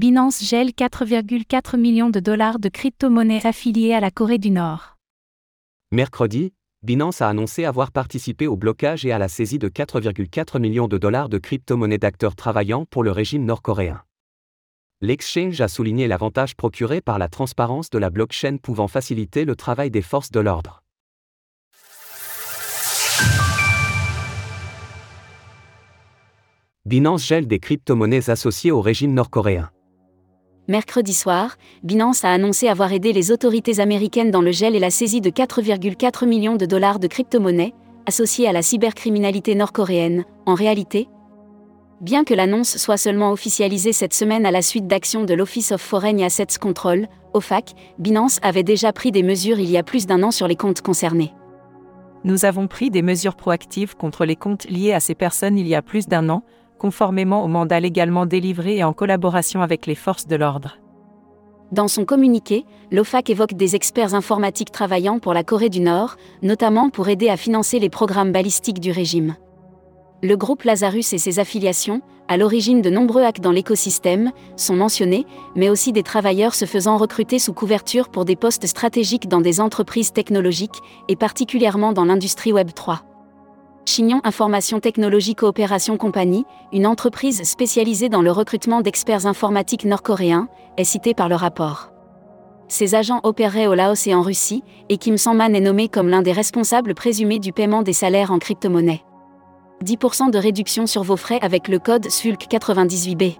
Binance gèle 4,4 millions de dollars de crypto-monnaies affiliées à la Corée du Nord. Mercredi, Binance a annoncé avoir participé au blocage et à la saisie de 4,4 millions de dollars de crypto-monnaies d'acteurs travaillant pour le régime nord-coréen. L'exchange a souligné l'avantage procuré par la transparence de la blockchain pouvant faciliter le travail des forces de l'ordre. Binance gèle des crypto-monnaies associées au régime nord-coréen. Mercredi soir, Binance a annoncé avoir aidé les autorités américaines dans le gel et la saisie de 4,4 millions de dollars de crypto-monnaies, associées à la cybercriminalité nord-coréenne. En réalité, bien que l'annonce soit seulement officialisée cette semaine à la suite d'actions de l'Office of Foreign Assets Control, OFAC, Binance avait déjà pris des mesures il y a plus d'un an sur les comptes concernés. Nous avons pris des mesures proactives contre les comptes liés à ces personnes il y a plus d'un an, conformément au mandat légalement délivré et en collaboration avec les forces de l'ordre. Dans son communiqué, l'OFAC évoque des experts informatiques travaillant pour la Corée du Nord, notamment pour aider à financer les programmes balistiques du régime. Le groupe Lazarus et ses affiliations, à l'origine de nombreux hacks dans l'écosystème, sont mentionnés, mais aussi des travailleurs se faisant recruter sous couverture pour des postes stratégiques dans des entreprises technologiques, et particulièrement dans l'industrie Web 3. Chignon Information Technologie Coopération Compagnie, une entreprise spécialisée dans le recrutement d'experts informatiques nord-coréens, est citée par le rapport. Ces agents opéraient au Laos et en Russie, et Kim Sang-man est nommé comme l'un des responsables présumés du paiement des salaires en crypto-monnaie. 10% de réduction sur vos frais avec le code SULC 98B.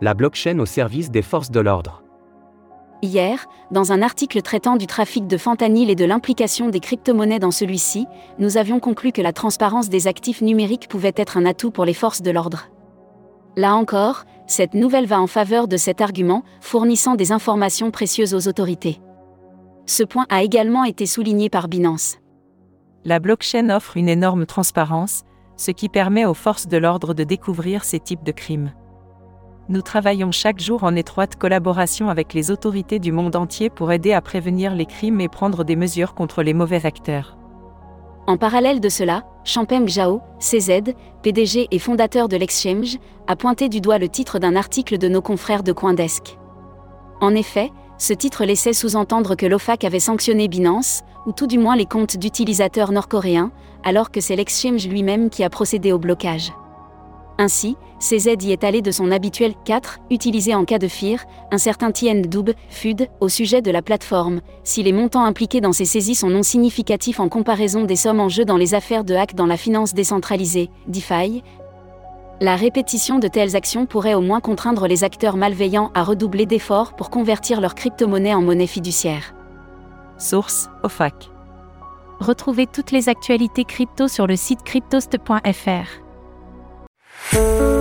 La blockchain au service des forces de l'ordre. Hier, dans un article traitant du trafic de fentanyl et de l'implication des crypto-monnaies dans celui-ci, nous avions conclu que la transparence des actifs numériques pouvait être un atout pour les forces de l'ordre. Là encore, cette nouvelle va en faveur de cet argument, fournissant des informations précieuses aux autorités. Ce point a également été souligné par Binance. La blockchain offre une énorme transparence, ce qui permet aux forces de l'ordre de découvrir ces types de crimes nous travaillons chaque jour en étroite collaboration avec les autorités du monde entier pour aider à prévenir les crimes et prendre des mesures contre les mauvais acteurs. En parallèle de cela, Champeng Zhao, CZ, PDG et fondateur de l'Exchange, a pointé du doigt le titre d'un article de nos confrères de Coindesk. En effet, ce titre laissait sous-entendre que l'OFAC avait sanctionné Binance, ou tout du moins les comptes d'utilisateurs nord-coréens, alors que c'est l'Exchange lui-même qui a procédé au blocage. Ainsi, CZ y est allé de son habituel 4, utilisé en cas de FIR, un certain Tien Dub, FUD, au sujet de la plateforme, si les montants impliqués dans ces saisies sont non significatifs en comparaison des sommes en jeu dans les affaires de hack dans la finance décentralisée, DeFi. La répétition de telles actions pourrait au moins contraindre les acteurs malveillants à redoubler d'efforts pour convertir leur crypto-monnaie en monnaie fiduciaire. Source OFAC. Retrouvez toutes les actualités crypto sur le site cryptost.fr. Thank you.